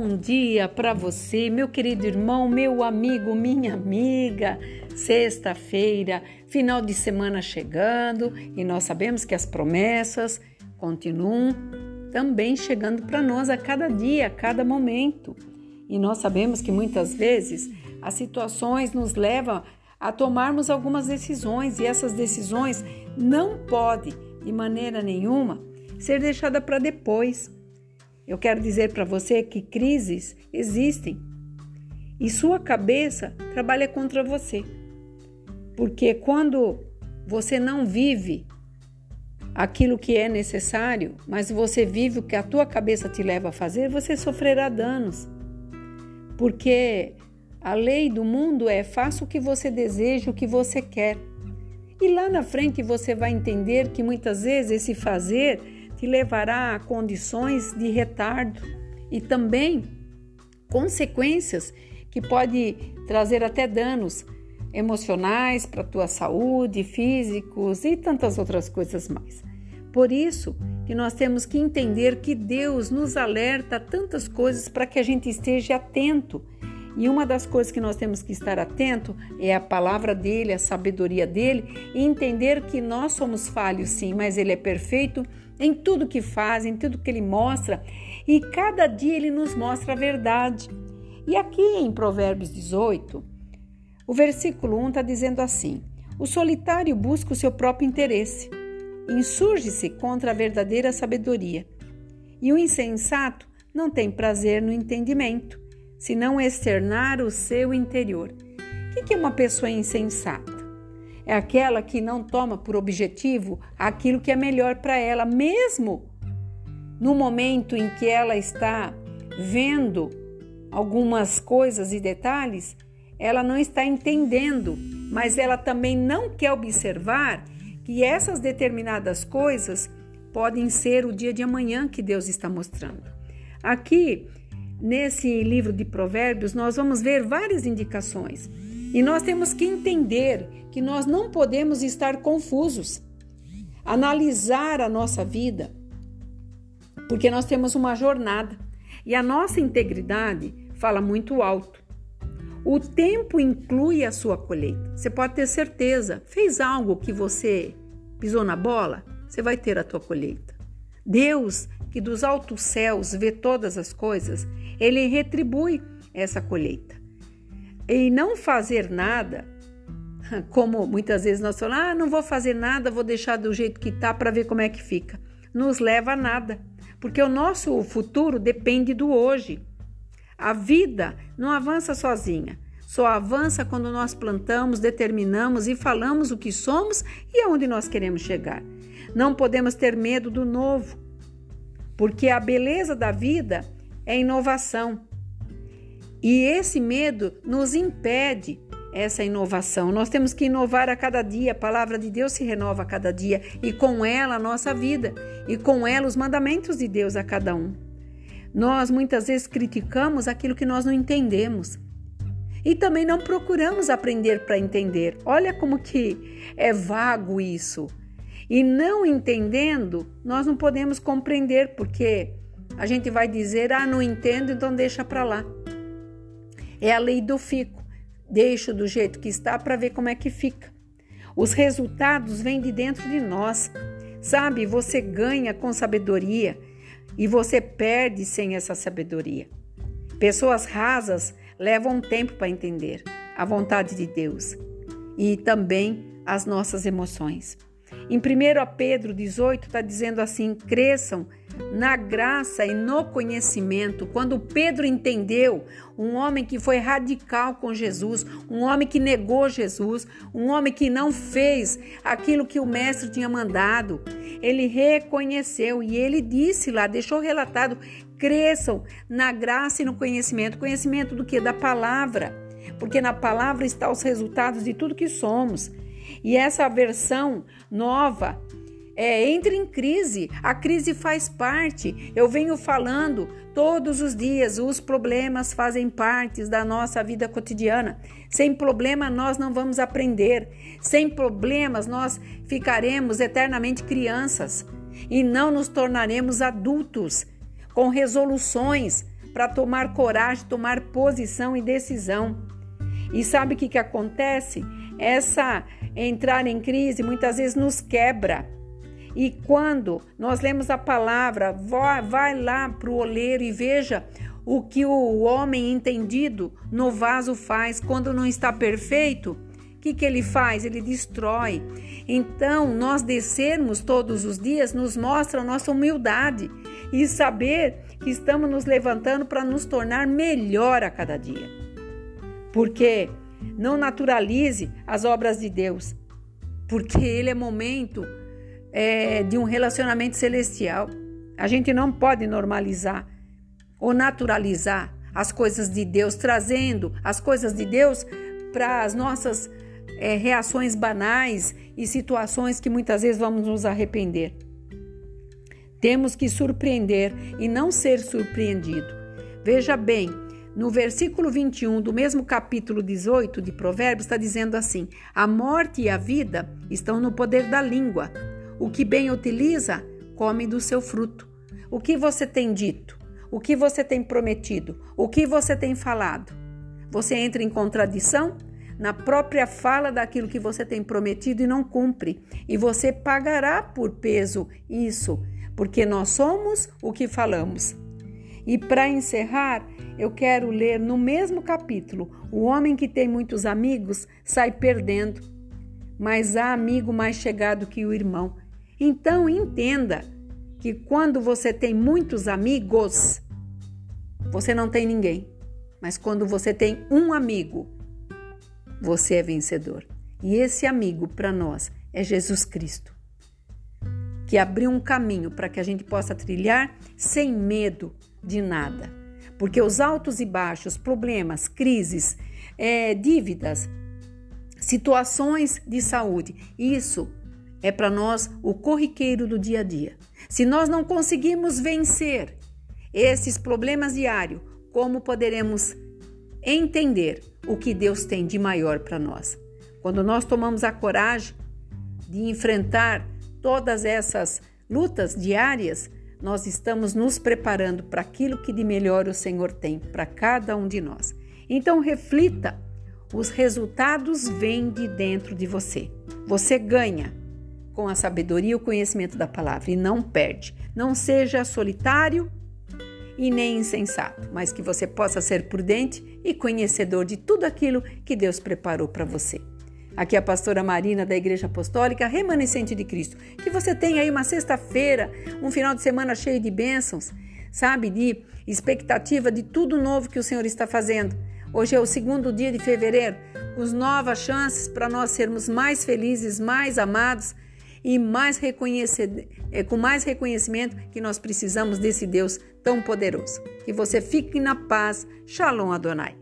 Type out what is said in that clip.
bom dia para você, meu querido irmão, meu amigo, minha amiga. Sexta-feira, final de semana chegando e nós sabemos que as promessas continuam também chegando para nós a cada dia, a cada momento. E nós sabemos que muitas vezes as situações nos levam a tomarmos algumas decisões e essas decisões não podem, de maneira nenhuma, ser deixadas para depois eu quero dizer para você que crises existem e sua cabeça trabalha contra você. Porque quando você não vive aquilo que é necessário, mas você vive o que a tua cabeça te leva a fazer, você sofrerá danos. Porque a lei do mundo é faça o que você deseja, o que você quer. E lá na frente você vai entender que muitas vezes esse fazer que levará a condições de retardo e também consequências que pode trazer até danos emocionais para a tua saúde, físicos e tantas outras coisas mais. Por isso que nós temos que entender que Deus nos alerta a tantas coisas para que a gente esteja atento. E uma das coisas que nós temos que estar atento é a palavra dele, a sabedoria dele e entender que nós somos falhos sim, mas ele é perfeito em tudo que faz, em tudo que ele mostra, e cada dia ele nos mostra a verdade. E aqui em Provérbios 18, o versículo 1 está dizendo assim: O solitário busca o seu próprio interesse, insurge-se contra a verdadeira sabedoria, e o insensato não tem prazer no entendimento, senão externar o seu interior. O que é uma pessoa insensata? É aquela que não toma por objetivo aquilo que é melhor para ela, mesmo no momento em que ela está vendo algumas coisas e detalhes, ela não está entendendo, mas ela também não quer observar que essas determinadas coisas podem ser o dia de amanhã que Deus está mostrando. Aqui, nesse livro de Provérbios, nós vamos ver várias indicações e nós temos que entender que nós não podemos estar confusos, analisar a nossa vida, porque nós temos uma jornada e a nossa integridade fala muito alto. O tempo inclui a sua colheita. Você pode ter certeza, fez algo que você pisou na bola, você vai ter a tua colheita. Deus, que dos altos céus vê todas as coisas, ele retribui essa colheita. E não fazer nada como muitas vezes nós falamos, ah, não vou fazer nada, vou deixar do jeito que está para ver como é que fica. Nos leva a nada, porque o nosso futuro depende do hoje. A vida não avança sozinha, só avança quando nós plantamos, determinamos e falamos o que somos e aonde nós queremos chegar. Não podemos ter medo do novo, porque a beleza da vida é inovação. E esse medo nos impede essa inovação. Nós temos que inovar a cada dia, a palavra de Deus se renova a cada dia e com ela a nossa vida e com ela os mandamentos de Deus a cada um. Nós muitas vezes criticamos aquilo que nós não entendemos. E também não procuramos aprender para entender. Olha como que é vago isso. E não entendendo, nós não podemos compreender, porque a gente vai dizer: "Ah, não entendo, então deixa para lá". É a lei do fico. Deixo do jeito que está para ver como é que fica. Os resultados vêm de dentro de nós. Sabe, você ganha com sabedoria e você perde sem essa sabedoria. Pessoas rasas levam tempo para entender a vontade de Deus e também as nossas emoções. Em 1 Pedro 18 está dizendo assim: cresçam na graça e no conhecimento. Quando Pedro entendeu, um homem que foi radical com Jesus, um homem que negou Jesus, um homem que não fez aquilo que o mestre tinha mandado, ele reconheceu e ele disse lá, deixou relatado: cresçam na graça e no conhecimento. Conhecimento do que? Da palavra. Porque na palavra estão os resultados de tudo que somos. E essa versão nova é, entra em crise. A crise faz parte. Eu venho falando todos os dias, os problemas fazem parte da nossa vida cotidiana. Sem problema, nós não vamos aprender. Sem problemas, nós ficaremos eternamente crianças e não nos tornaremos adultos com resoluções para tomar coragem, tomar posição e decisão. E sabe o que, que acontece? Essa entrar em crise muitas vezes nos quebra. E quando nós lemos a palavra, vai, lá para o oleiro e veja o que o homem entendido no vaso faz quando não está perfeito. O que, que ele faz? Ele destrói. Então, nós descermos todos os dias nos mostra a nossa humildade e saber que estamos nos levantando para nos tornar melhor a cada dia. Porque não naturalize as obras de Deus, porque ele é momento é, de um relacionamento celestial. A gente não pode normalizar ou naturalizar as coisas de Deus, trazendo as coisas de Deus para as nossas é, reações banais e situações que muitas vezes vamos nos arrepender. Temos que surpreender e não ser surpreendido. Veja bem, no versículo 21 do mesmo capítulo 18 de Provérbios, está dizendo assim: A morte e a vida estão no poder da língua. O que bem utiliza, come do seu fruto. O que você tem dito? O que você tem prometido? O que você tem falado? Você entra em contradição na própria fala daquilo que você tem prometido e não cumpre. E você pagará por peso isso, porque nós somos o que falamos. E para encerrar, eu quero ler no mesmo capítulo: O homem que tem muitos amigos sai perdendo, mas há amigo mais chegado que o irmão. Então entenda que quando você tem muitos amigos, você não tem ninguém. Mas quando você tem um amigo, você é vencedor. E esse amigo para nós é Jesus Cristo, que abriu um caminho para que a gente possa trilhar sem medo de nada. Porque os altos e baixos, problemas, crises, é, dívidas, situações de saúde, isso é para nós o corriqueiro do dia a dia. Se nós não conseguirmos vencer esses problemas diários, como poderemos entender o que Deus tem de maior para nós? Quando nós tomamos a coragem de enfrentar todas essas lutas diárias, nós estamos nos preparando para aquilo que de melhor o Senhor tem para cada um de nós. Então reflita, os resultados vêm de dentro de você. Você ganha com a sabedoria e o conhecimento da palavra e não perde. Não seja solitário e nem insensato, mas que você possa ser prudente e conhecedor de tudo aquilo que Deus preparou para você. Aqui é a pastora Marina da Igreja Apostólica Remanescente de Cristo. Que você tenha aí uma sexta-feira, um final de semana cheio de bênçãos, sabe? De expectativa de tudo novo que o Senhor está fazendo. Hoje é o segundo dia de fevereiro, com novas chances para nós sermos mais felizes, mais amados e mais é, com mais reconhecimento que nós precisamos desse Deus tão poderoso. Que você fique na paz. Shalom Adonai.